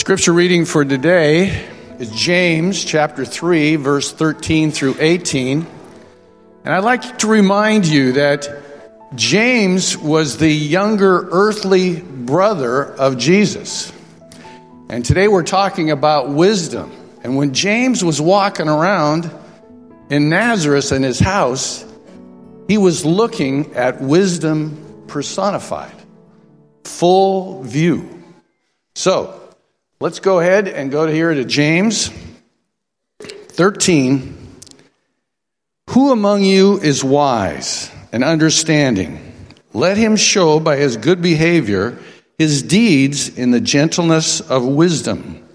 Scripture reading for today is James chapter 3, verse 13 through 18. And I'd like to remind you that James was the younger earthly brother of Jesus. And today we're talking about wisdom. And when James was walking around in Nazareth in his house, he was looking at wisdom personified, full view. So, Let's go ahead and go here to James 13. Who among you is wise and understanding? Let him show by his good behavior his deeds in the gentleness of wisdom.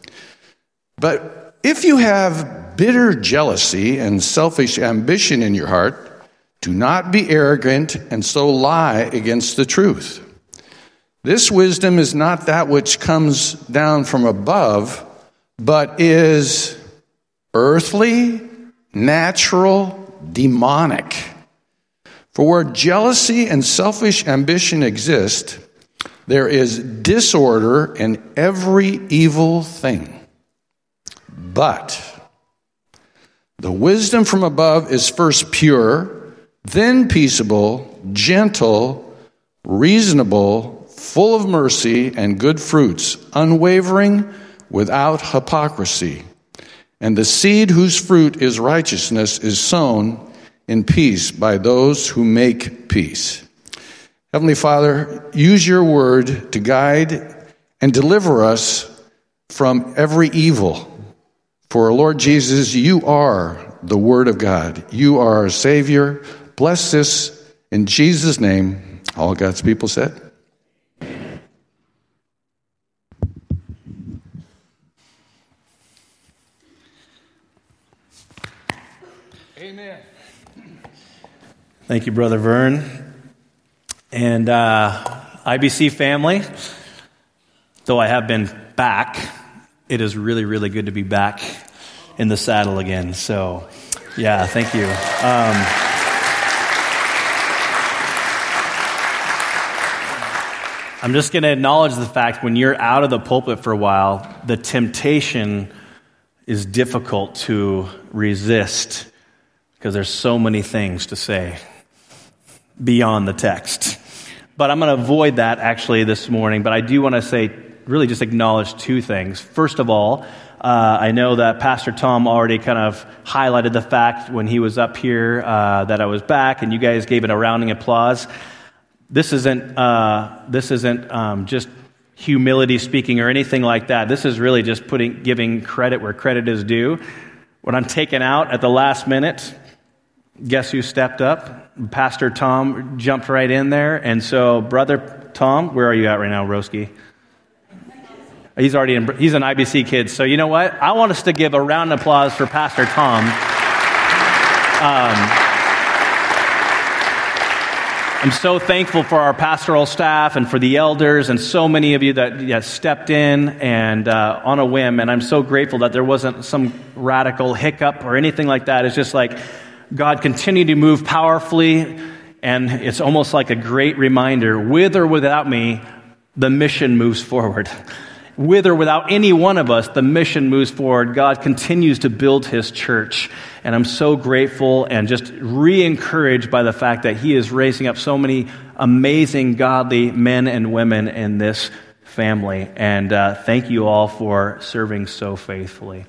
But if you have bitter jealousy and selfish ambition in your heart, do not be arrogant and so lie against the truth. This wisdom is not that which comes down from above, but is earthly, natural, demonic. For where jealousy and selfish ambition exist, there is disorder in every evil thing. But the wisdom from above is first pure, then peaceable, gentle, reasonable, full of mercy and good fruits, unwavering, without hypocrisy. And the seed whose fruit is righteousness is sown in peace by those who make peace. Heavenly Father, use your word to guide and deliver us from every evil. For Lord Jesus, you are the word of God. You are our Savior. Bless this in Jesus' name. All God's people said. Thank you, Brother Vern. And uh, IBC family, though I have been back, it is really, really good to be back in the saddle again. So, yeah, thank you. Um, I'm just going to acknowledge the fact when you're out of the pulpit for a while, the temptation is difficult to resist because there's so many things to say beyond the text. But I'm going to avoid that actually this morning. But I do want to say, really just acknowledge two things. First of all, uh, I know that Pastor Tom already kind of highlighted the fact when he was up here uh, that I was back, and you guys gave it a rounding applause. This isn't, uh, this isn't um, just humility speaking or anything like that. This is really just putting, giving credit where credit is due. When I'm taken out at the last minute, guess who stepped up? Pastor Tom jumped right in there. And so, Brother Tom, where are you at right now, Roski? He's already in, he's an IBC kid. So, you know what? I want us to give a round of applause for Pastor Tom. Um, I'm so thankful for our pastoral staff and for the elders and so many of you that yeah, stepped in and uh, on a whim. And I'm so grateful that there wasn't some radical hiccup or anything like that. It's just like, God continued to move powerfully, and it's almost like a great reminder with or without me, the mission moves forward. With or without any one of us, the mission moves forward. God continues to build his church. And I'm so grateful and just re encouraged by the fact that he is raising up so many amazing, godly men and women in this family. And uh, thank you all for serving so faithfully.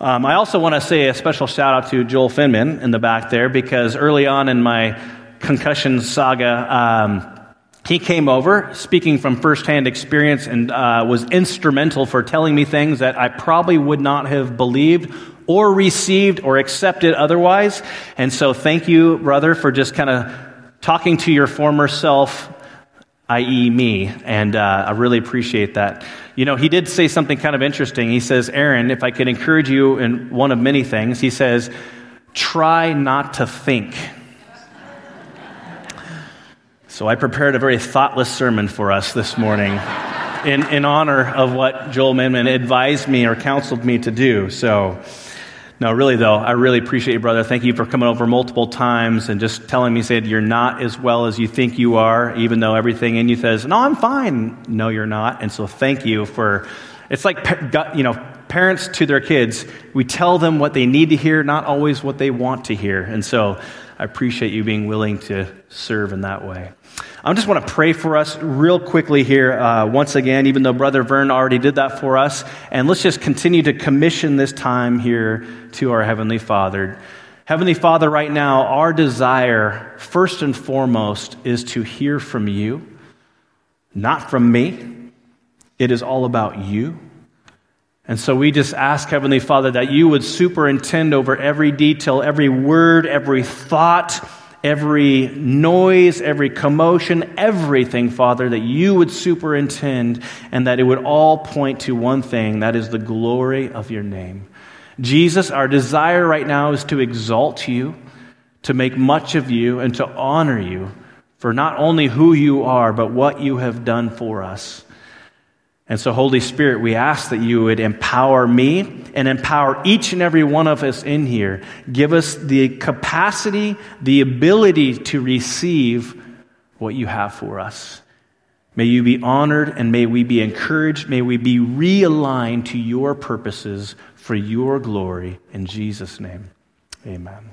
Um, I also want to say a special shout out to Joel Finman in the back there because early on in my concussion saga, um, he came over speaking from firsthand experience and uh, was instrumental for telling me things that I probably would not have believed or received or accepted otherwise. And so, thank you, brother, for just kind of talking to your former self i.e., me. And uh, I really appreciate that. You know, he did say something kind of interesting. He says, Aaron, if I could encourage you in one of many things, he says, try not to think. So I prepared a very thoughtless sermon for us this morning in, in honor of what Joel Minman advised me or counseled me to do. So, no, really, though, I really appreciate you, brother. Thank you for coming over multiple times and just telling me, said, you're not as well as you think you are, even though everything in you says, no, I'm fine. No, you're not. And so thank you for It's like, you know, parents to their kids. We tell them what they need to hear, not always what they want to hear. And so I appreciate you being willing to serve in that way. I just want to pray for us real quickly here, uh, once again, even though Brother Vern already did that for us. And let's just continue to commission this time here to our Heavenly Father. Heavenly Father, right now, our desire, first and foremost, is to hear from you, not from me. It is all about you. And so we just ask, Heavenly Father, that you would superintend over every detail, every word, every thought, every noise, every commotion, everything, Father, that you would superintend and that it would all point to one thing that is the glory of your name. Jesus, our desire right now is to exalt you, to make much of you, and to honor you for not only who you are, but what you have done for us. And so, Holy Spirit, we ask that you would empower me and empower each and every one of us in here. Give us the capacity, the ability to receive what you have for us. May you be honored and may we be encouraged. May we be realigned to your purposes for your glory. In Jesus' name, amen.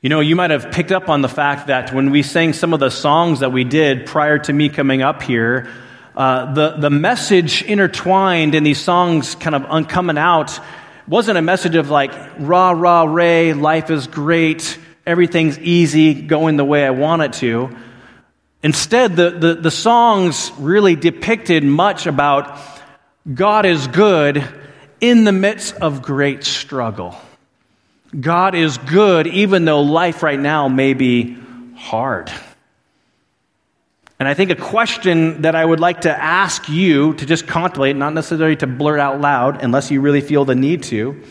You know, you might have picked up on the fact that when we sang some of the songs that we did prior to me coming up here, uh, the, the message intertwined in these songs kind of coming out wasn't a message of like, rah, rah, ray, life is great, everything's easy, going the way I want it to. Instead, the, the, the songs really depicted much about God is good in the midst of great struggle. God is good even though life right now may be hard. And I think a question that I would like to ask you to just contemplate, not necessarily to blurt out loud unless you really feel the need to,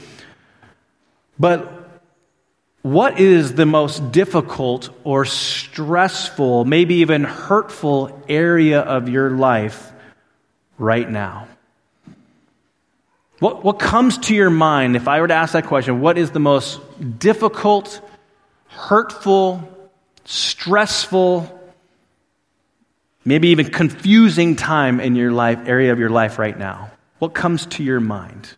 but what is the most difficult or stressful, maybe even hurtful area of your life right now? What, what comes to your mind if I were to ask that question? What is the most difficult, hurtful, stressful, maybe even confusing time in your life, area of your life right now? What comes to your mind?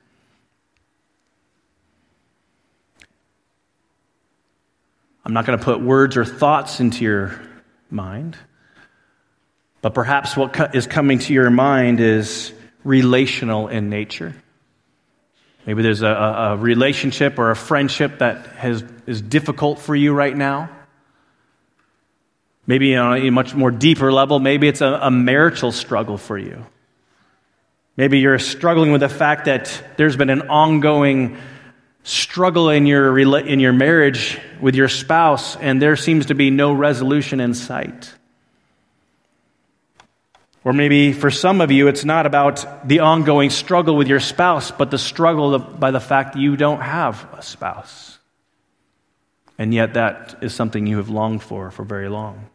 I'm not going to put words or thoughts into your mind, but perhaps what is coming to your mind is relational in nature. Maybe there's a, a relationship or a friendship that has, is difficult for you right now. Maybe on a much more deeper level, maybe it's a, a marital struggle for you. Maybe you're struggling with the fact that there's been an ongoing struggle in your, in your marriage with your spouse, and there seems to be no resolution in sight. Or maybe for some of you, it's not about the ongoing struggle with your spouse, but the struggle by the fact that you don't have a spouse. And yet, that is something you have longed for for very long.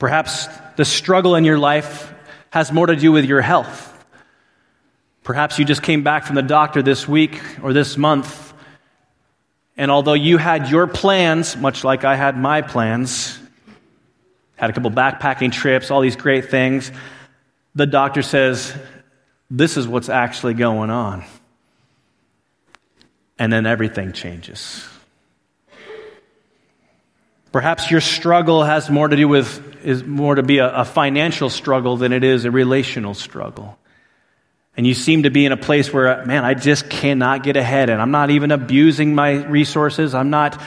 Perhaps the struggle in your life has more to do with your health. Perhaps you just came back from the doctor this week or this month, and although you had your plans, much like I had my plans, had a couple backpacking trips, all these great things, the doctor says, This is what's actually going on. And then everything changes. Perhaps your struggle has more to do with, is more to be a, a, financial struggle than it is a relational struggle. And you seem to be in a place where, man, I just cannot get ahead and I'm not even abusing my resources. I'm not,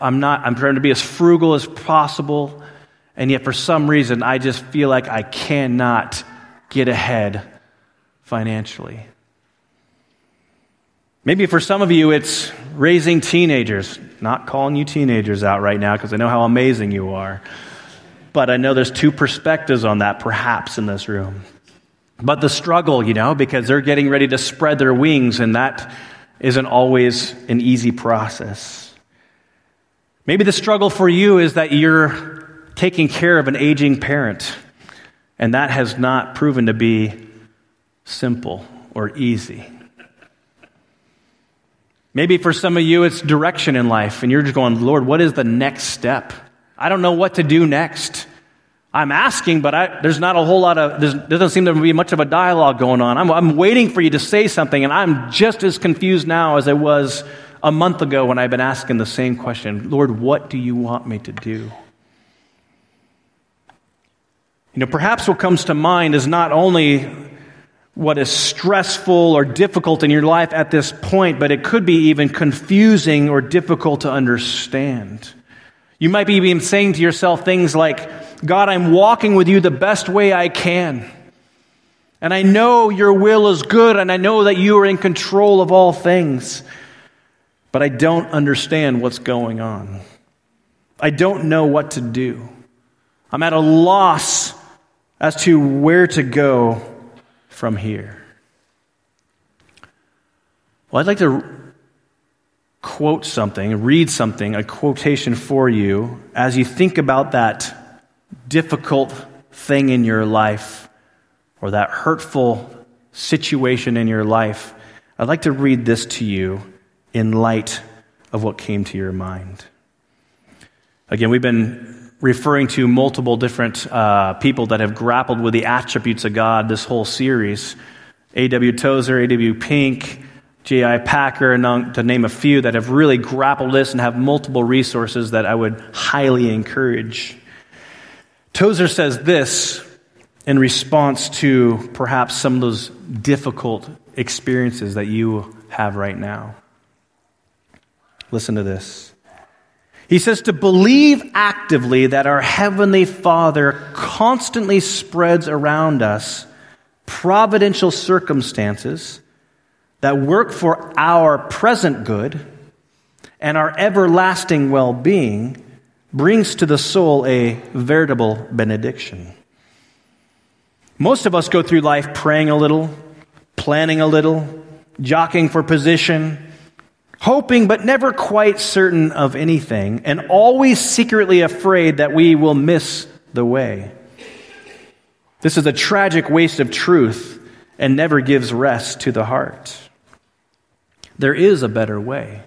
I'm not, I'm trying to be as frugal as possible. And yet for some reason, I just feel like I cannot get ahead financially. Maybe for some of you, it's raising teenagers. Not calling you teenagers out right now because I know how amazing you are. But I know there's two perspectives on that, perhaps, in this room. But the struggle, you know, because they're getting ready to spread their wings, and that isn't always an easy process. Maybe the struggle for you is that you're taking care of an aging parent, and that has not proven to be simple or easy. Maybe for some of you, it's direction in life, and you're just going, Lord, what is the next step? I don't know what to do next. I'm asking, but I, there's not a whole lot of, there doesn't seem to be much of a dialogue going on. I'm, I'm waiting for you to say something, and I'm just as confused now as I was a month ago when I've been asking the same question Lord, what do you want me to do? You know, perhaps what comes to mind is not only what is stressful or difficult in your life at this point, but it could be even confusing or difficult to understand. You might be even saying to yourself things like, God, I'm walking with you the best way I can. And I know your will is good, and I know that you are in control of all things, but I don't understand what's going on. I don't know what to do. I'm at a loss as to where to go from here. Well, I'd like to quote something, read something, a quotation for you as you think about that difficult thing in your life or that hurtful situation in your life. I'd like to read this to you in light of what came to your mind. Again, we've been referring to multiple different uh, people that have grappled with the attributes of God this whole series. A.W. Tozer, A.W. Pink, J.I. Packer, to name a few, that have really grappled this and have multiple resources that I would highly encourage. Tozer says this in response to perhaps some of those difficult experiences that you have right now. Listen to this. He says to believe actively that our Heavenly Father constantly spreads around us providential circumstances that work for our present good and our everlasting well being brings to the soul a veritable benediction. Most of us go through life praying a little, planning a little, jockeying for position hoping but never quite certain of anything, and always secretly afraid that we will miss the way. This is a tragic waste of truth and never gives rest to the heart. There is a better way.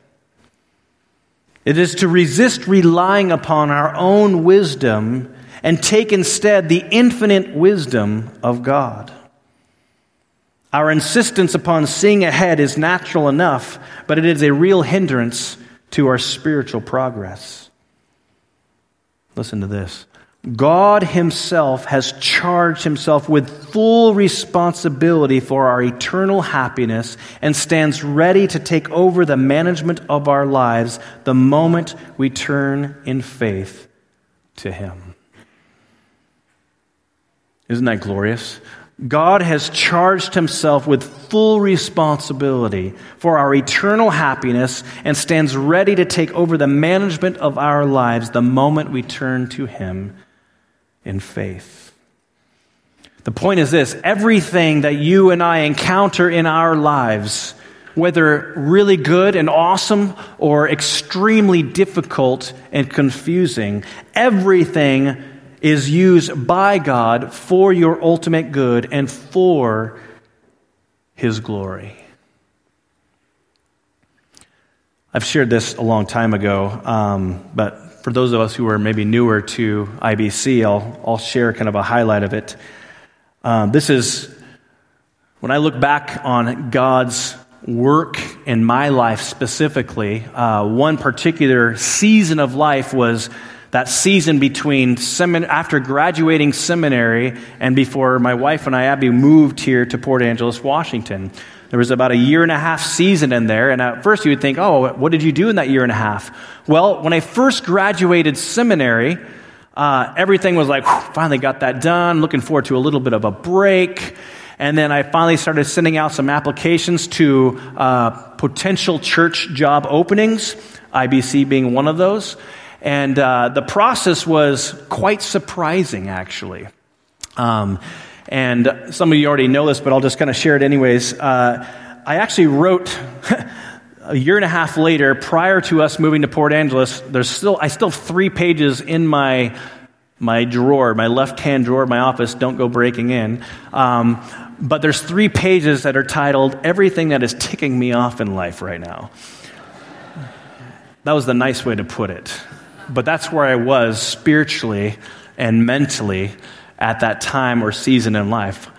It is to resist relying upon our own wisdom and take instead the infinite wisdom of God. Our insistence upon seeing ahead is natural enough, but it is a real hindrance to our spiritual progress. Listen to this. God Himself has charged Himself with full responsibility for our eternal happiness and stands ready to take over the management of our lives the moment we turn in faith to Him. Isn't that glorious? God has charged himself with full responsibility for our eternal happiness and stands ready to take over the management of our lives the moment we turn to him in faith. The point is this everything that you and I encounter in our lives, whether really good and awesome or extremely difficult and confusing, everything is used by God for your ultimate good and for His glory. I've shared this a long time ago, um, but for those of us who are maybe newer to IBC, I'll, I'll share kind of a highlight of it. Um, this is when I look back on God's work in my life specifically, uh, one particular season of life was that season between semin- after graduating seminary and before my wife and I, Abby, moved here to Port Angeles, Washington. There was about a year and a half season in there, and at first you would think, oh, what did you do in that year and a half? Well, when I first graduated seminary, uh, everything was like, whew, finally got that done, looking forward to a little bit of a break. And then I finally started sending out some applications to uh, potential church job openings, IBC being one of those. And uh, the process was quite surprising, actually. Um, and some of you already know this, but I'll just kind of share it anyways. Uh, I actually wrote a year and a half later, prior to us moving to Port Angeles. There's still I still have three pages in my my drawer, my left hand drawer of my office. Don't go breaking in. Um, but there's three pages that are titled "Everything that is ticking me off in life right now." That was the nice way to put it but that's where I was spiritually and mentally at that time or season in life.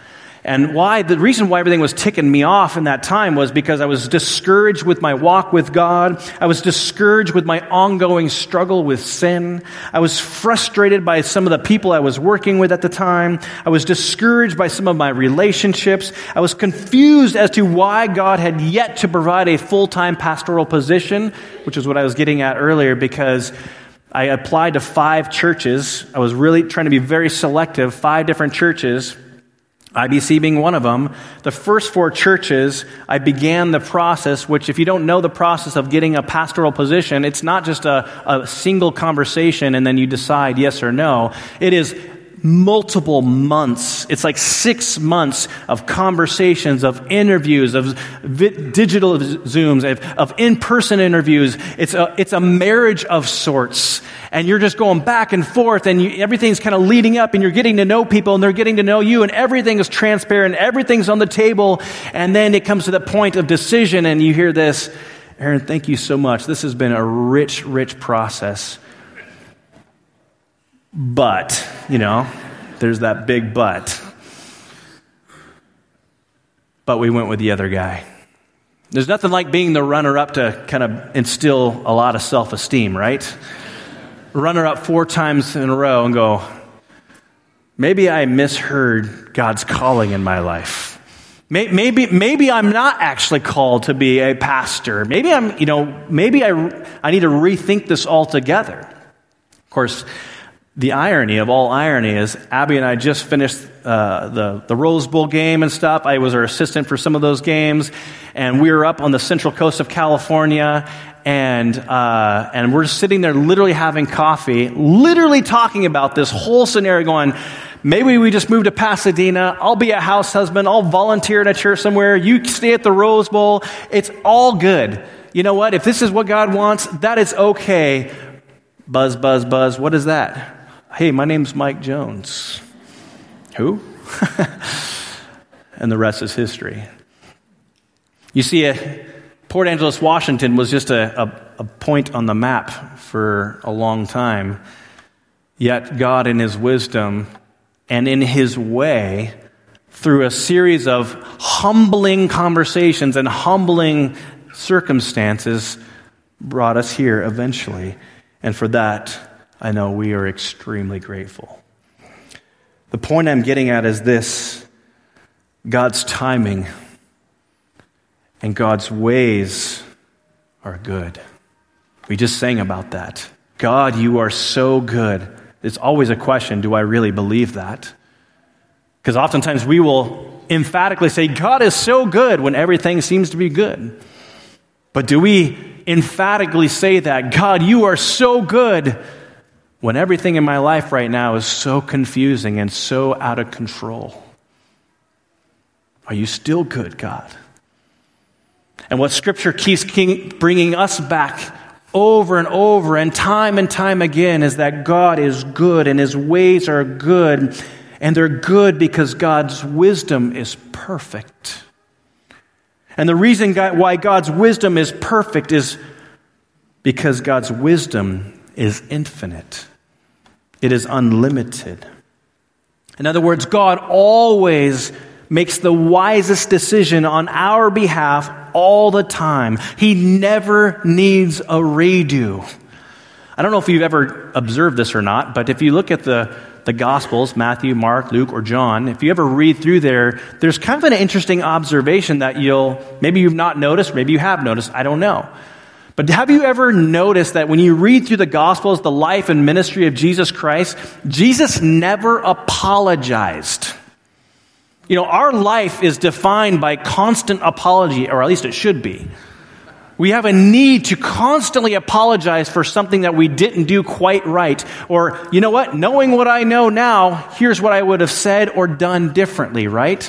And why, the reason why everything was ticking me off in that time was because I was discouraged with my walk with God. I was discouraged with my ongoing struggle with sin. I was frustrated by some of the people I was working with at the time. I was discouraged by some of my relationships. I was confused as to why God had yet to provide a full time pastoral position, which is what I was getting at earlier because I applied to five churches. I was really trying to be very selective, five different churches. IBC being one of them, the first four churches, I began the process, which, if you don't know the process of getting a pastoral position, it's not just a, a single conversation and then you decide yes or no. It is multiple months. It's like six months of conversations, of interviews, of vi- digital Zooms, of, of in person interviews. It's a, it's a marriage of sorts. And you're just going back and forth, and you, everything's kind of leading up, and you're getting to know people, and they're getting to know you, and everything is transparent, everything's on the table. And then it comes to the point of decision, and you hear this Aaron, thank you so much. This has been a rich, rich process. But, you know, there's that big but. But we went with the other guy. There's nothing like being the runner up to kind of instill a lot of self esteem, right? Runner up four times in a row and go, maybe I misheard God's calling in my life. Maybe, maybe I'm not actually called to be a pastor. Maybe I'm, you know, maybe I, I need to rethink this altogether. Of course, the irony of all irony is Abby and I just finished uh, the, the Rose Bowl game and stuff. I was her assistant for some of those games, and we were up on the central coast of California, and, uh, and we're sitting there literally having coffee, literally talking about this whole scenario going, maybe we just move to Pasadena. I'll be a house husband. I'll volunteer at a church somewhere. You stay at the Rose Bowl. It's all good. You know what? If this is what God wants, that is okay. Buzz, buzz, buzz. What is that? Hey, my name's Mike Jones. Who? and the rest is history. You see, uh, Port Angeles, Washington was just a, a, a point on the map for a long time. Yet, God, in His wisdom and in His way, through a series of humbling conversations and humbling circumstances, brought us here eventually. And for that, I know we are extremely grateful. The point I'm getting at is this God's timing and God's ways are good. We just sang about that. God, you are so good. It's always a question do I really believe that? Because oftentimes we will emphatically say, God is so good when everything seems to be good. But do we emphatically say that, God, you are so good when everything in my life right now is so confusing and so out of control? Are you still good, God? And what Scripture keeps bringing us back over and over and time and time again is that God is good and His ways are good, and they're good because God's wisdom is perfect. And the reason why God's wisdom is perfect is because God's wisdom is infinite, it is unlimited. In other words, God always makes the wisest decision on our behalf all the time. He never needs a redo. I don't know if you've ever observed this or not, but if you look at the, the Gospels, Matthew, Mark, Luke, or John, if you ever read through there, there's kind of an interesting observation that you'll, maybe you've not noticed, maybe you have noticed, I don't know. But have you ever noticed that when you read through the Gospels, the life and ministry of Jesus Christ, Jesus never apologized. You know, our life is defined by constant apology, or at least it should be. We have a need to constantly apologize for something that we didn't do quite right. Or, you know what? Knowing what I know now, here's what I would have said or done differently, right?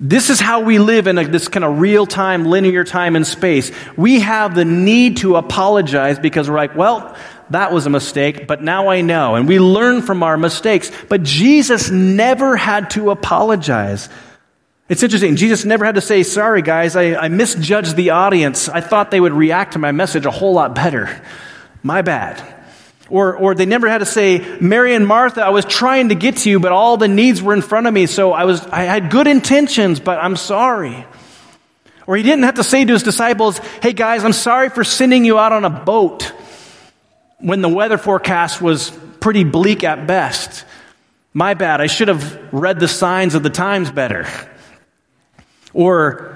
This is how we live in a, this kind of real time, linear time and space. We have the need to apologize because we're like, well, that was a mistake, but now I know. And we learn from our mistakes. But Jesus never had to apologize. It's interesting. Jesus never had to say, sorry, guys, I, I misjudged the audience. I thought they would react to my message a whole lot better. My bad. Or, or they never had to say, Mary and Martha, I was trying to get to you, but all the needs were in front of me, so I, was, I had good intentions, but I'm sorry. Or he didn't have to say to his disciples, Hey guys, I'm sorry for sending you out on a boat when the weather forecast was pretty bleak at best. My bad, I should have read the signs of the times better. Or,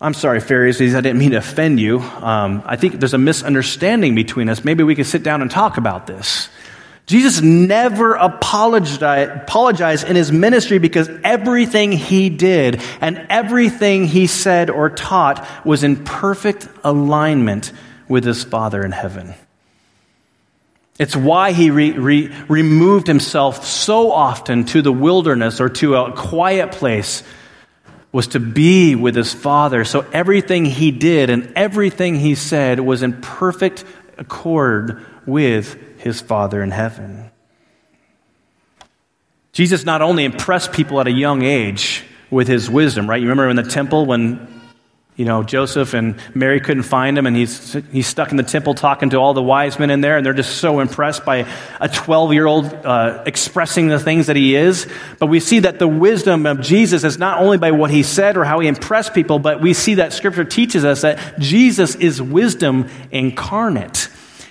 I'm sorry, Pharisees, I didn't mean to offend you. Um, I think there's a misunderstanding between us. Maybe we could sit down and talk about this. Jesus never apologized in his ministry because everything he did and everything he said or taught was in perfect alignment with his Father in heaven. It's why he re- re- removed himself so often to the wilderness or to a quiet place was to be with his father. So everything he did and everything he said was in perfect accord with his father in heaven. Jesus not only impressed people at a young age with his wisdom, right? You remember in the temple when you know, Joseph and Mary couldn't find him, and he's, he's stuck in the temple talking to all the wise men in there, and they're just so impressed by a 12 year old uh, expressing the things that he is. But we see that the wisdom of Jesus is not only by what he said or how he impressed people, but we see that scripture teaches us that Jesus is wisdom incarnate.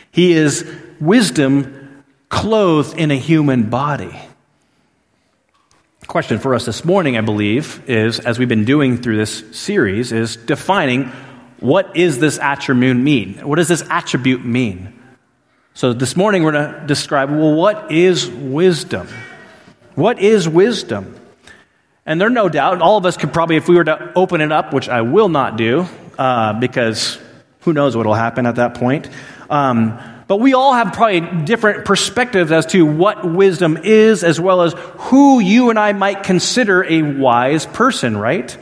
He is wisdom clothed in a human body question for us this morning, I believe, is as we've been doing through this series, is defining what is this attribute mean? What does this attribute mean? So this morning we're going to describe well, what is wisdom? What is wisdom? And there no doubt, all of us could probably, if we were to open it up, which I will not do, uh, because who knows what will happen at that point. Um, but we all have probably different perspectives as to what wisdom is, as well as who you and I might consider a wise person, right?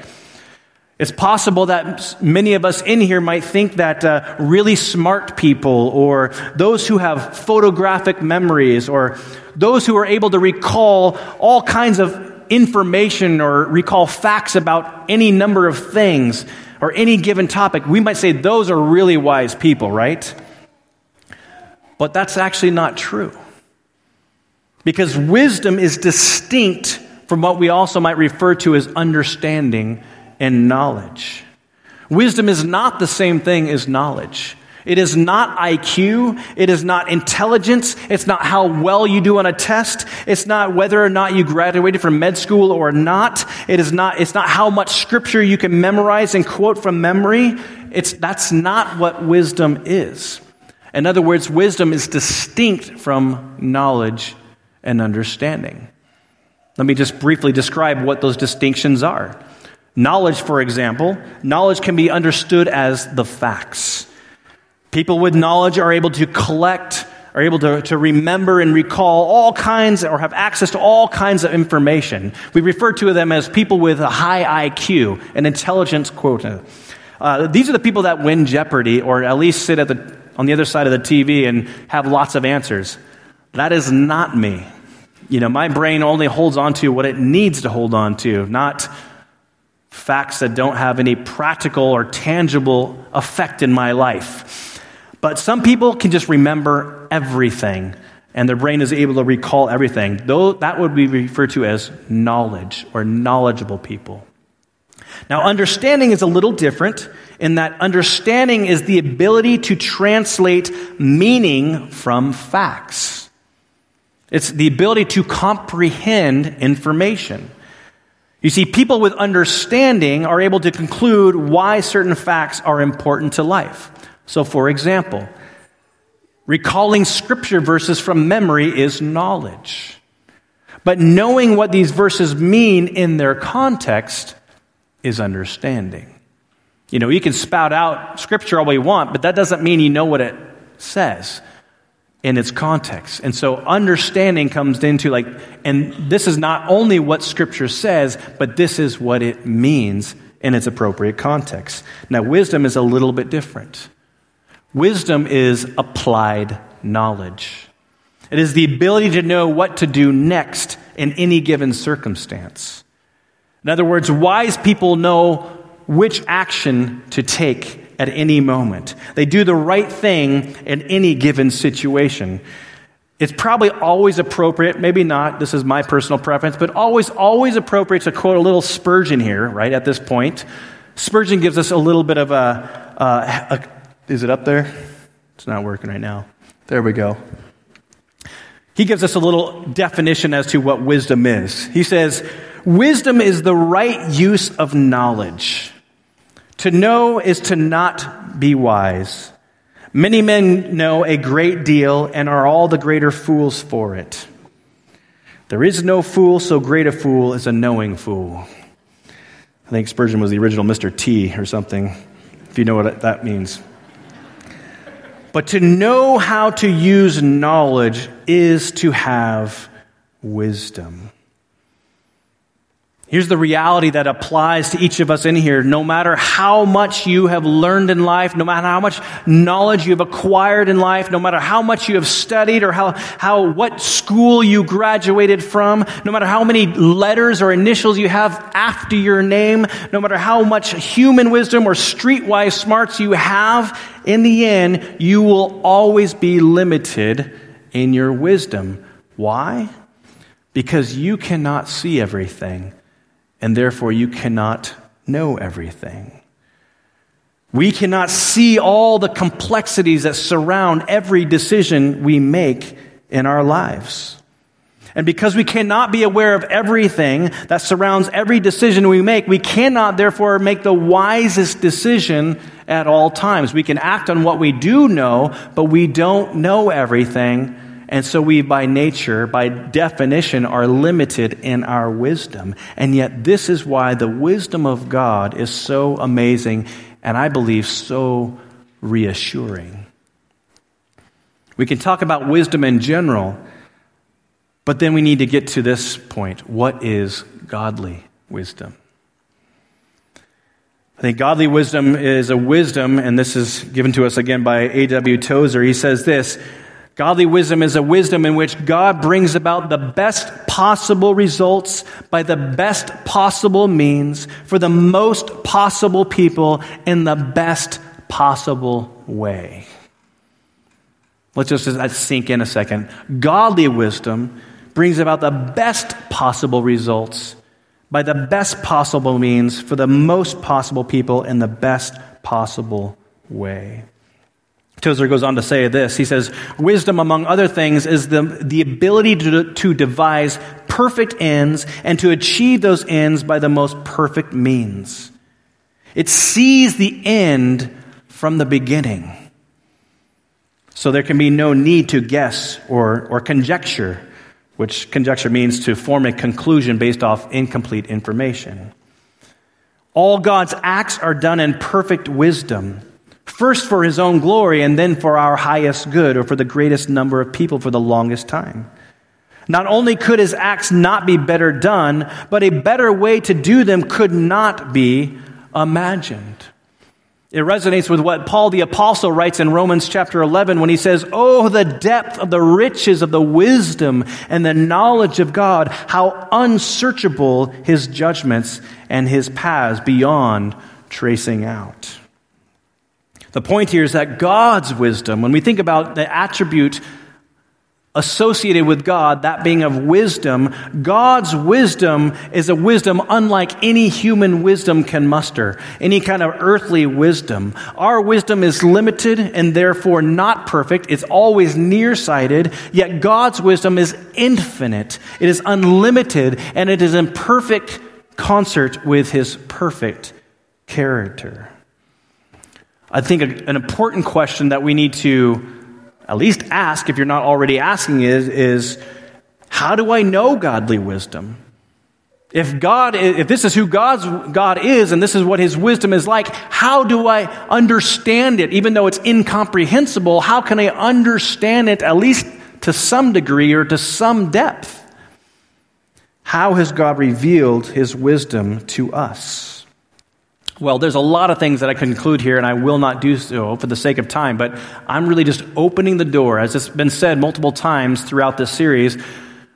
It's possible that many of us in here might think that uh, really smart people, or those who have photographic memories, or those who are able to recall all kinds of information or recall facts about any number of things or any given topic, we might say those are really wise people, right? But that's actually not true. Because wisdom is distinct from what we also might refer to as understanding and knowledge. Wisdom is not the same thing as knowledge. It is not IQ. It is not intelligence. It's not how well you do on a test. It's not whether or not you graduated from med school or not. It is not, it's not how much scripture you can memorize and quote from memory. It's, that's not what wisdom is. In other words, wisdom is distinct from knowledge and understanding. Let me just briefly describe what those distinctions are. Knowledge, for example, knowledge can be understood as the facts. People with knowledge are able to collect, are able to, to remember and recall all kinds or have access to all kinds of information. We refer to them as people with a high IQ, an intelligence quota. Uh, these are the people that win Jeopardy or at least sit at the on the other side of the TV and have lots of answers. That is not me. You know, my brain only holds on to what it needs to hold on to, not facts that don't have any practical or tangible effect in my life. But some people can just remember everything, and their brain is able to recall everything. Though that would be referred to as knowledge or knowledgeable people. Now, understanding is a little different in that understanding is the ability to translate meaning from facts. It's the ability to comprehend information. You see, people with understanding are able to conclude why certain facts are important to life. So, for example, recalling scripture verses from memory is knowledge. But knowing what these verses mean in their context is understanding. You know, you can spout out scripture all we want, but that doesn't mean you know what it says in its context. And so understanding comes into like, and this is not only what scripture says, but this is what it means in its appropriate context. Now, wisdom is a little bit different. Wisdom is applied knowledge. It is the ability to know what to do next in any given circumstance. In other words, wise people know which action to take at any moment. They do the right thing in any given situation. it's probably always appropriate, maybe not, this is my personal preference, but always, always appropriate to quote a little Spurgeon here, right, at this point. Spurgeon gives us a little bit of a, a, a is it up there? It's not working right now. There we go. He gives us a little definition as to what wisdom is. He says, Wisdom is the right use of knowledge. To know is to not be wise. Many men know a great deal and are all the greater fools for it. There is no fool so great a fool as a knowing fool. I think Spurgeon was the original Mr. T or something, if you know what that means. But to know how to use knowledge is to have wisdom. Here's the reality that applies to each of us in here. No matter how much you have learned in life, no matter how much knowledge you have acquired in life, no matter how much you have studied or how, how, what school you graduated from, no matter how many letters or initials you have after your name, no matter how much human wisdom or streetwise smarts you have, in the end, you will always be limited in your wisdom. Why? Because you cannot see everything and therefore you cannot know everything. We cannot see all the complexities that surround every decision we make in our lives. And because we cannot be aware of everything that surrounds every decision we make, we cannot therefore make the wisest decision at all times. We can act on what we do know, but we don't know everything. And so we, by nature, by definition, are limited in our wisdom. And yet, this is why the wisdom of God is so amazing and I believe so reassuring. We can talk about wisdom in general, but then we need to get to this point. What is godly wisdom? I think godly wisdom is a wisdom, and this is given to us again by A.W. Tozer. He says this Godly wisdom is a wisdom in which God brings about the best possible results by the best possible means for the most possible people in the best possible way. Let's just let that sink in a second. Godly wisdom brings about the best possible results by the best possible means for the most possible people in the best possible way. Tozer goes on to say this. He says, Wisdom, among other things, is the, the ability to, to devise perfect ends and to achieve those ends by the most perfect means. It sees the end from the beginning. So there can be no need to guess or, or conjecture, which conjecture means to form a conclusion based off incomplete information. All God's acts are done in perfect wisdom first for his own glory and then for our highest good or for the greatest number of people for the longest time. Not only could his acts not be better done, but a better way to do them could not be imagined. It resonates with what Paul the Apostle writes in Romans chapter 11 when he says, Oh, the depth of the riches of the wisdom and the knowledge of God, how unsearchable his judgments and his paths beyond tracing out. The point here is that God's wisdom, when we think about the attribute associated with God, that being of wisdom, God's wisdom is a wisdom unlike any human wisdom can muster, any kind of earthly wisdom. Our wisdom is limited and therefore not perfect. It's always nearsighted, yet God's wisdom is infinite. It is unlimited and it is in perfect concert with his perfect character. I think an important question that we need to at least ask, if you're not already asking, is, is how do I know godly wisdom? If God, if this is who God's God is and this is what His wisdom is like, how do I understand it? Even though it's incomprehensible, how can I understand it at least to some degree or to some depth? How has God revealed His wisdom to us? Well, there's a lot of things that I could include here, and I will not do so for the sake of time, but I'm really just opening the door. As it's been said multiple times throughout this series,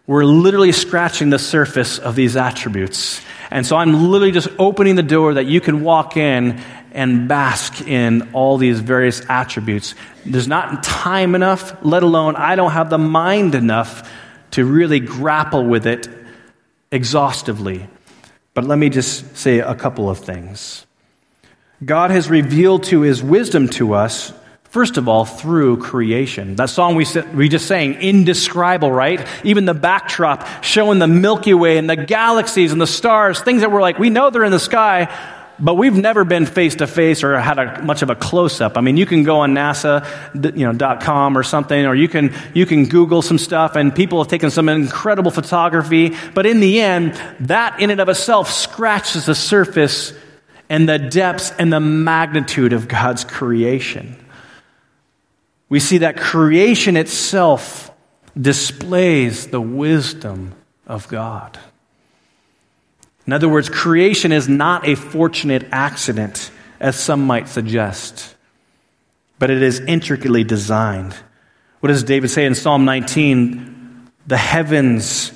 we're literally scratching the surface of these attributes. And so I'm literally just opening the door that you can walk in and bask in all these various attributes. There's not time enough, let alone I don't have the mind enough to really grapple with it exhaustively. But let me just say a couple of things. God has revealed to his wisdom to us, first of all, through creation. That song we, we just sang, indescribable, right? Even the backdrop showing the Milky Way and the galaxies and the stars, things that we're like, we know they're in the sky, but we've never been face to face or had a, much of a close up. I mean, you can go on NASA, you know, .com or something, or you can you can Google some stuff, and people have taken some incredible photography. But in the end, that in and of itself scratches the surface and the depths and the magnitude of God's creation. We see that creation itself displays the wisdom of God. In other words, creation is not a fortunate accident, as some might suggest, but it is intricately designed. What does David say in Psalm 19? The heavens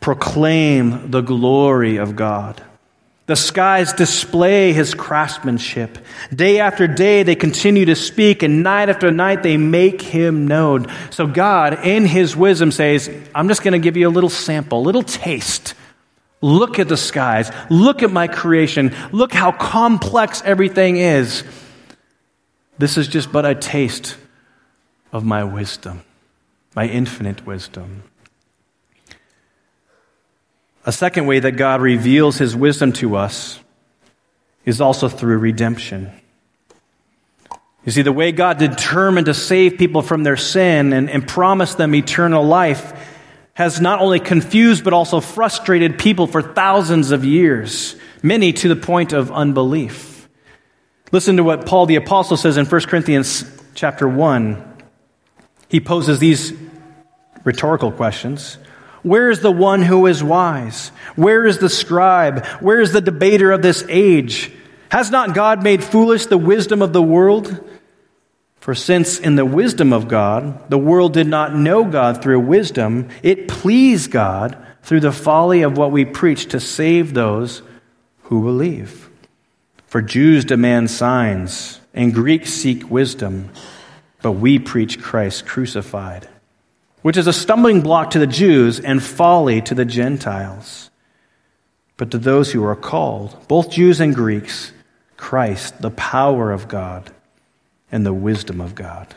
proclaim the glory of God. The skies display his craftsmanship. Day after day they continue to speak, and night after night they make him known. So God, in his wisdom, says, I'm just going to give you a little sample, a little taste Look at the skies. Look at my creation. Look how complex everything is. This is just but a taste of my wisdom, my infinite wisdom. A second way that God reveals his wisdom to us is also through redemption. You see, the way God determined to save people from their sin and, and promise them eternal life has not only confused but also frustrated people for thousands of years, many to the point of unbelief. Listen to what Paul the apostle says in 1 Corinthians chapter 1. He poses these rhetorical questions. Where is the one who is wise? Where is the scribe? Where is the debater of this age? Has not God made foolish the wisdom of the world? For since in the wisdom of God, the world did not know God through wisdom, it pleased God through the folly of what we preach to save those who believe. For Jews demand signs, and Greeks seek wisdom, but we preach Christ crucified, which is a stumbling block to the Jews and folly to the Gentiles. But to those who are called, both Jews and Greeks, Christ, the power of God and the wisdom of God.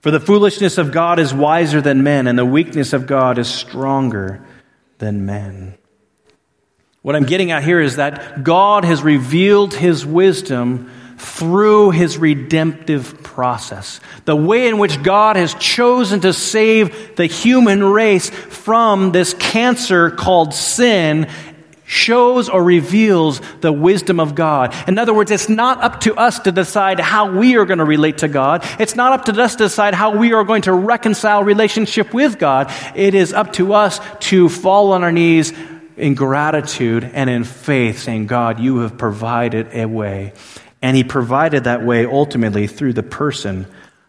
For the foolishness of God is wiser than men, and the weakness of God is stronger than men. What I'm getting at here is that God has revealed his wisdom through his redemptive process. The way in which God has chosen to save the human race from this cancer called sin shows or reveals the wisdom of God. In other words, it's not up to us to decide how we are going to relate to God. It's not up to us to decide how we are going to reconcile relationship with God. It is up to us to fall on our knees in gratitude and in faith, saying, God, you have provided a way. And He provided that way ultimately through the person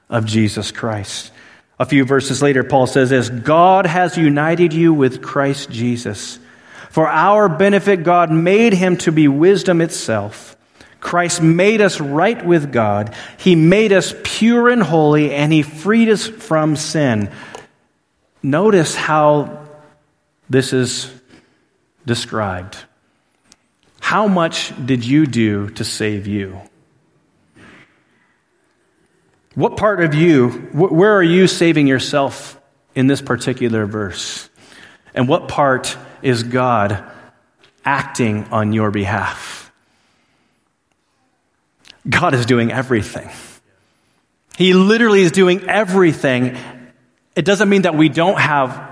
of Jesus Christ. A few verses later, Paul says, As God has united you with Christ Jesus, for our benefit, God made him to be wisdom itself. Christ made us right with God. He made us pure and holy, and He freed us from sin. Notice how this is described. How much did you do to save you? What part of you, where are you saving yourself in this particular verse? And what part is God acting on your behalf. God is doing everything. He literally is doing everything. It doesn't mean that we don't have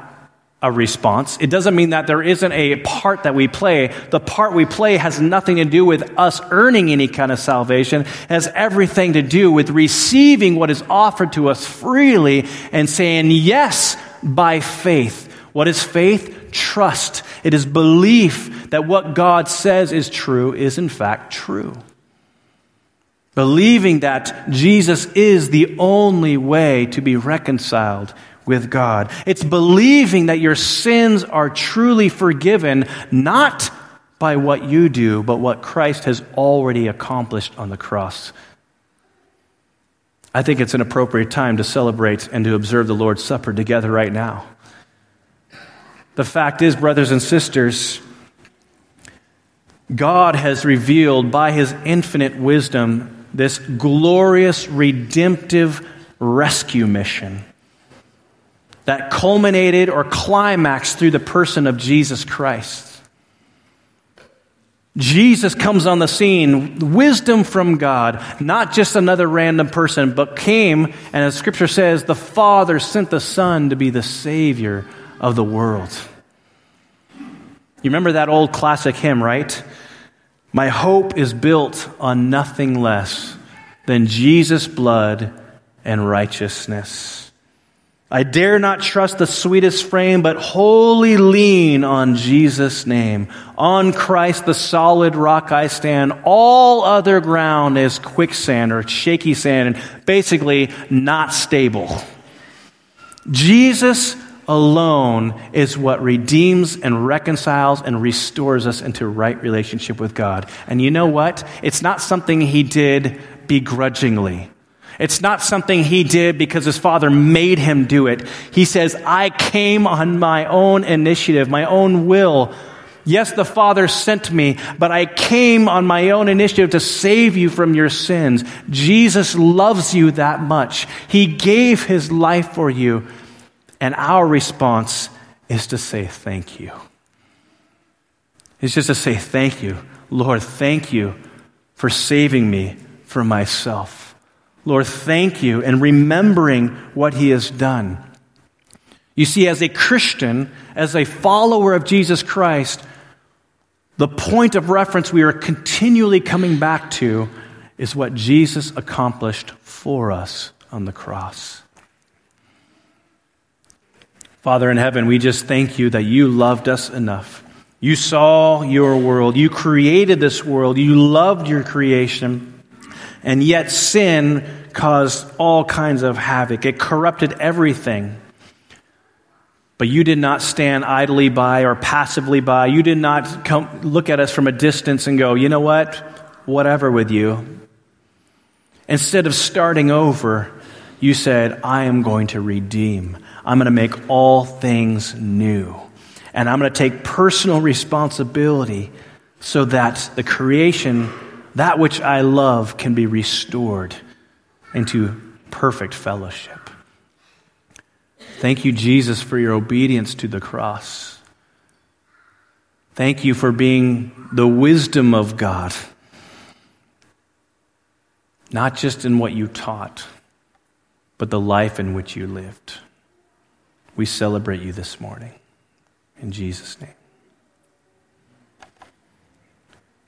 a response. It doesn't mean that there isn't a part that we play. The part we play has nothing to do with us earning any kind of salvation. It has everything to do with receiving what is offered to us freely and saying yes by faith. What is faith? trust, it is belief that what God says is true is in fact true. Believing that Jesus is the only way to be reconciled with God. It's believing that your sins are truly forgiven, not by what you do, but what Christ has already accomplished on the cross. I think it's an appropriate time to celebrate and to observe the Lord's Supper together right now. The fact is, brothers and sisters, God has revealed by his infinite wisdom this glorious redemptive rescue mission that culminated or climaxed through the person of Jesus Christ. Jesus comes on the scene, wisdom from God, not just another random person, but came, and as scripture says, the Father sent the Son to be the Savior of the world. You remember that old classic hymn, right? My hope is built on nothing less than Jesus' blood and righteousness. I dare not trust the sweetest frame, but wholly lean on Jesus' name. On Christ, the solid rock I stand. All other ground is quicksand or shaky sand and basically not stable. Jesus alone is what redeems and reconciles and restores us into right relationship with God. And you know what? It's not something he did begrudgingly. It's not something he did because his father made him do it. He says, I came on my own initiative, my own will. Yes, the Father sent me, but I came on my own initiative to save you from your sins. Jesus loves you that much. He gave his life for you. And our response is to say thank you. It's just to say thank you. Lord, thank you for saving me from myself. Lord, thank you, and remembering what he has done. You see, as a Christian, as a follower of Jesus Christ, the point of reference we are continually coming back to is what Jesus accomplished for us on the cross. Father in heaven, we just thank you that you loved us enough. You saw your world. You created this world. You loved your creation. And yet sin caused all kinds of havoc. It corrupted everything. But you did not stand idly by or passively by. You did not come, look at us from a distance and go, you know what? Whatever with you. Instead of starting over, you said, I am going to redeem. I'm going to make all things new. And I'm going to take personal responsibility so that the creation that which I love can be restored into perfect fellowship. Thank you, Jesus, for your obedience to the cross. Thank you for being the wisdom of God, not just in what you taught, but the life in which you lived. We celebrate you this morning. In Jesus' name.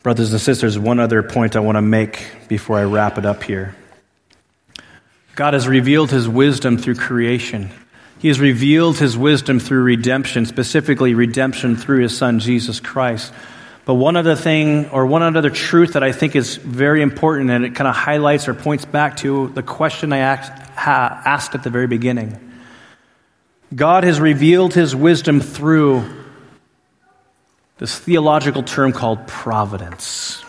Brothers and sisters, one other point I want to make before I wrap it up here. God has revealed his wisdom through creation. He has revealed his wisdom through redemption, specifically redemption through his son Jesus Christ. But one other thing, or one other truth that I think is very important, and it kind of highlights or points back to the question I asked at the very beginning. God has revealed his wisdom through this theological term called providence.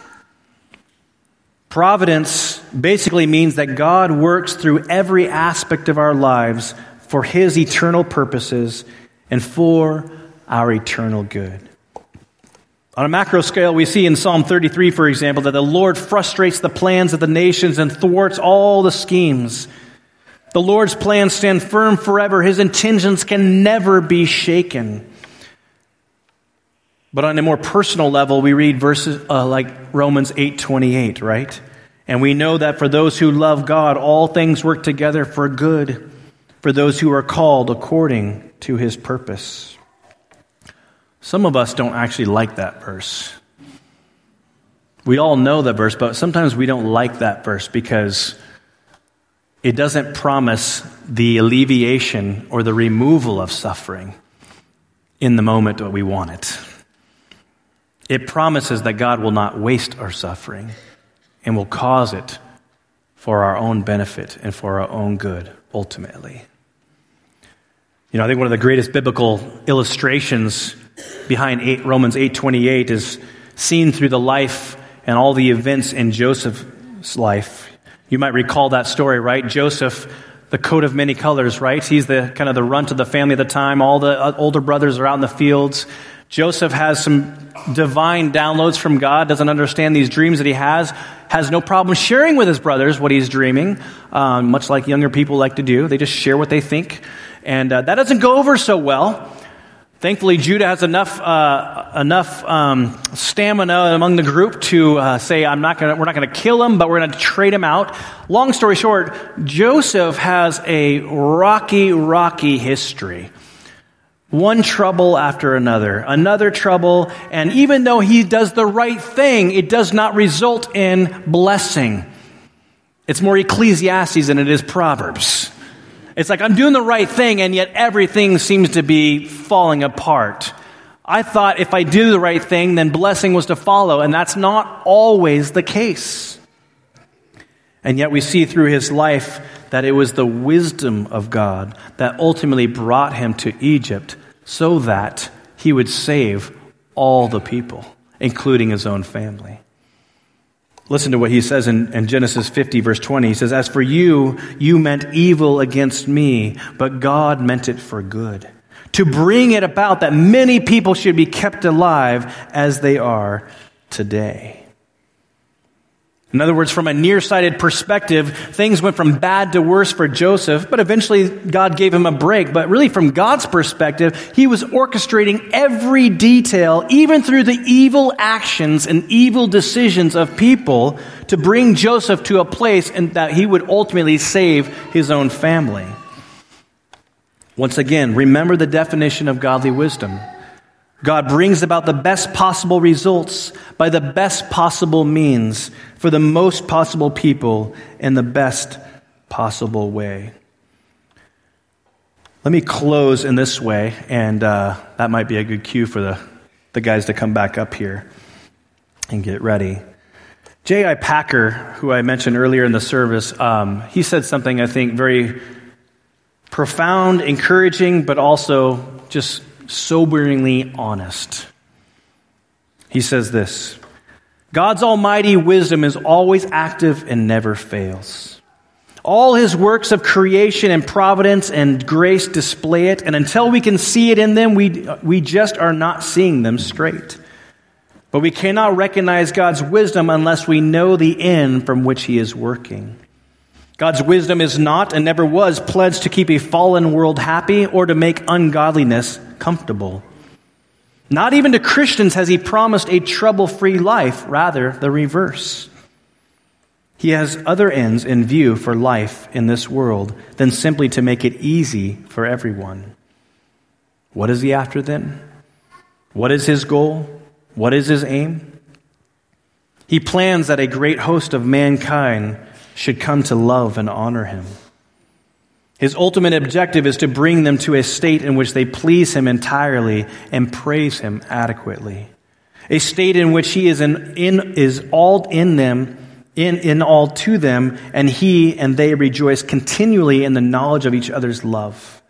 Providence basically means that God works through every aspect of our lives for His eternal purposes and for our eternal good. On a macro scale, we see in Psalm 33, for example, that the Lord frustrates the plans of the nations and thwarts all the schemes. The Lord's plans stand firm forever. His intentions can never be shaken. But on a more personal level, we read verses uh, like Romans 8:28, right? And we know that for those who love God, all things work together for good for those who are called according to his purpose. Some of us don't actually like that verse. We all know that verse, but sometimes we don't like that verse because it doesn't promise the alleviation or the removal of suffering in the moment that we want it. It promises that God will not waste our suffering and will cause it for our own benefit and for our own good ultimately. You know, I think one of the greatest biblical illustrations behind eight, Romans 8:28 is seen through the life and all the events in Joseph's life. You might recall that story, right? Joseph, the coat of many colors, right? He's the kind of the runt of the family at the time. All the uh, older brothers are out in the fields. Joseph has some divine downloads from God, doesn't understand these dreams that he has, has no problem sharing with his brothers what he's dreaming, um, much like younger people like to do. They just share what they think. And uh, that doesn't go over so well. Thankfully, Judah has enough, uh, enough um, stamina among the group to uh, say, I'm not gonna, we're not going to kill him, but we're going to trade him out. Long story short, Joseph has a rocky, rocky history. One trouble after another, another trouble, and even though he does the right thing, it does not result in blessing. It's more Ecclesiastes than it is Proverbs. It's like I'm doing the right thing, and yet everything seems to be falling apart. I thought if I do the right thing, then blessing was to follow, and that's not always the case. And yet we see through his life that it was the wisdom of God that ultimately brought him to Egypt so that he would save all the people, including his own family. Listen to what he says in, in, Genesis 50, verse 20. He says, As for you, you meant evil against me, but God meant it for good, to bring it about that many people should be kept alive as they are today. In other words, from a nearsighted perspective, things went from bad to worse for Joseph, but eventually God gave him a break. But really, from God's perspective, he was orchestrating every detail, even through the evil actions and evil decisions of people, to bring Joseph to a place and that he would ultimately save his own family. Once again, remember the definition of godly wisdom. God brings about the best possible results by the best possible means for the most possible people in the best possible way. Let me close in this way, and uh, that might be a good cue for the, the guys to come back up here and get ready. J.I. Packer, who I mentioned earlier in the service, um, he said something I think very profound, encouraging, but also just soberingly honest. He says this God's almighty wisdom is always active and never fails. All his works of creation and providence and grace display it, and until we can see it in them, we, we just are not seeing them straight. But we cannot recognize God's wisdom unless we know the end from which he is working. God's wisdom is not and never was pledged to keep a fallen world happy or to make ungodliness comfortable. Not even to Christians has he promised a trouble free life, rather, the reverse. He has other ends in view for life in this world than simply to make it easy for everyone. What is he after then? What is his goal? What is his aim? He plans that a great host of mankind should come to love and honor him. His ultimate objective is to bring them to a state in which they please him entirely and praise him adequately. A state in which he is, in, in, is all in them, in, in all to them, and he and they rejoice continually in the knowledge of each other's love.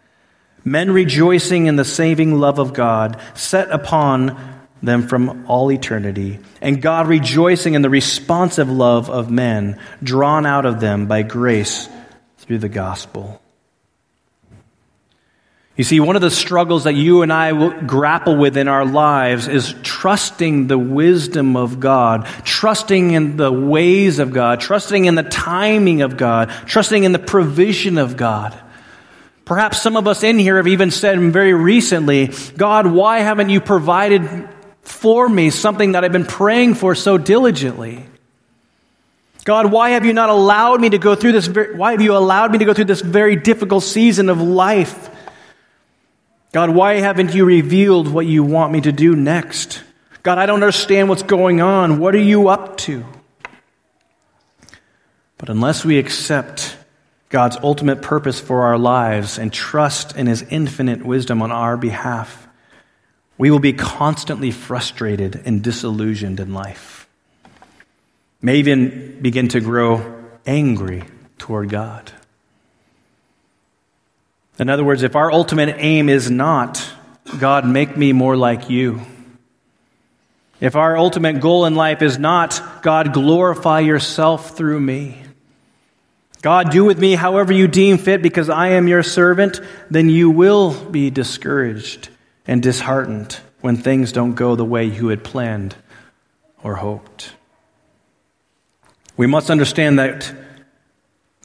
Men rejoicing in the saving love of God set upon them from all eternity, and God rejoicing in the responsive love of men drawn out of them by grace through the gospel. You see, one of the struggles that you and I will grapple with in our lives is trusting the wisdom of God, trusting in the ways of God, trusting in the timing of God, trusting in the provision of God. Perhaps some of us in here have even said very recently, God, why haven't you provided for me something that I've been praying for so diligently? God, why have you not allowed me to go through this? Why have you allowed me to go through this very difficult season of life? God, why haven't you revealed what you want me to do next? God, I don't understand what's going on. What are you up to? But unless we accept God's ultimate purpose for our lives and trust in His infinite wisdom on our behalf, we will be constantly frustrated and disillusioned in life. May even begin to grow angry toward God. In other words, if our ultimate aim is not, God, make me more like you, If our ultimate goal in life is not, God, glorify yourself through me, God, do with me however you deem fit because I am your servant, then you will be discouraged and disheartened when things don't go the way you had planned or hoped. We must understand that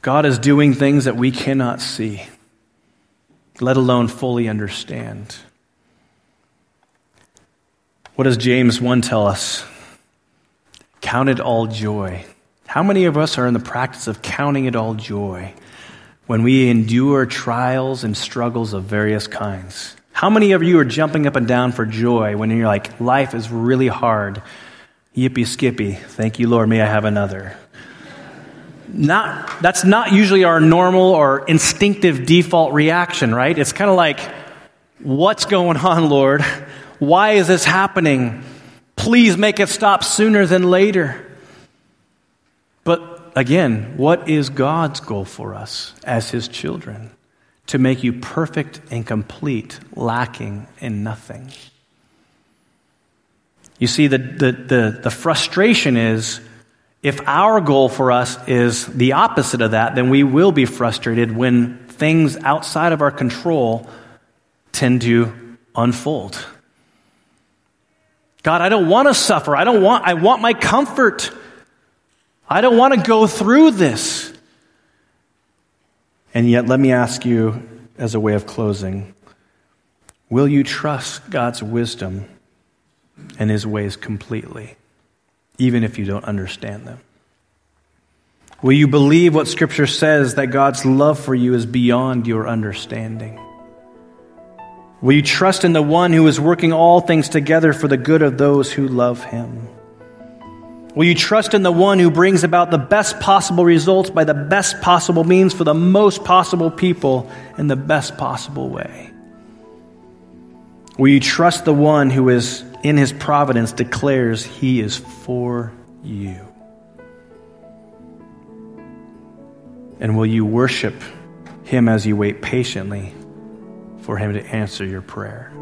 God is doing things that we cannot see, let alone fully understand. What does James 1 tell us? Count it all joy. How many of us are in the practice of counting it all joy when we endure trials and struggles of various kinds? How many of you are jumping up and down for joy when you're like, life is really hard? Yippee skippy. Thank you, Lord. May I have another? Not, that's not usually our normal or instinctive default reaction, right? It's kind of like, what's going on, Lord? Why is this happening? Please make it stop sooner than later. But again, what is God's goal for us as His children? To make you perfect and complete, lacking in nothing. You see, the, the, the, the frustration is if our goal for us is the opposite of that, then we will be frustrated when things outside of our control tend to unfold. God, I don't want to suffer. I don't want, I want my comfort. I don't want to go through this. And yet, let me ask you as a way of closing will you trust God's wisdom and his ways completely, even if you don't understand them? Will you believe what Scripture says that God's love for you is beyond your understanding? Will you trust in the one who is working all things together for the good of those who love him? Will you trust in the one who brings about the best possible results by the best possible means for the most possible people in the best possible way? Will you trust the one who is in his providence declares he is for you? And will you worship him as you wait patiently for Him to answer your prayer.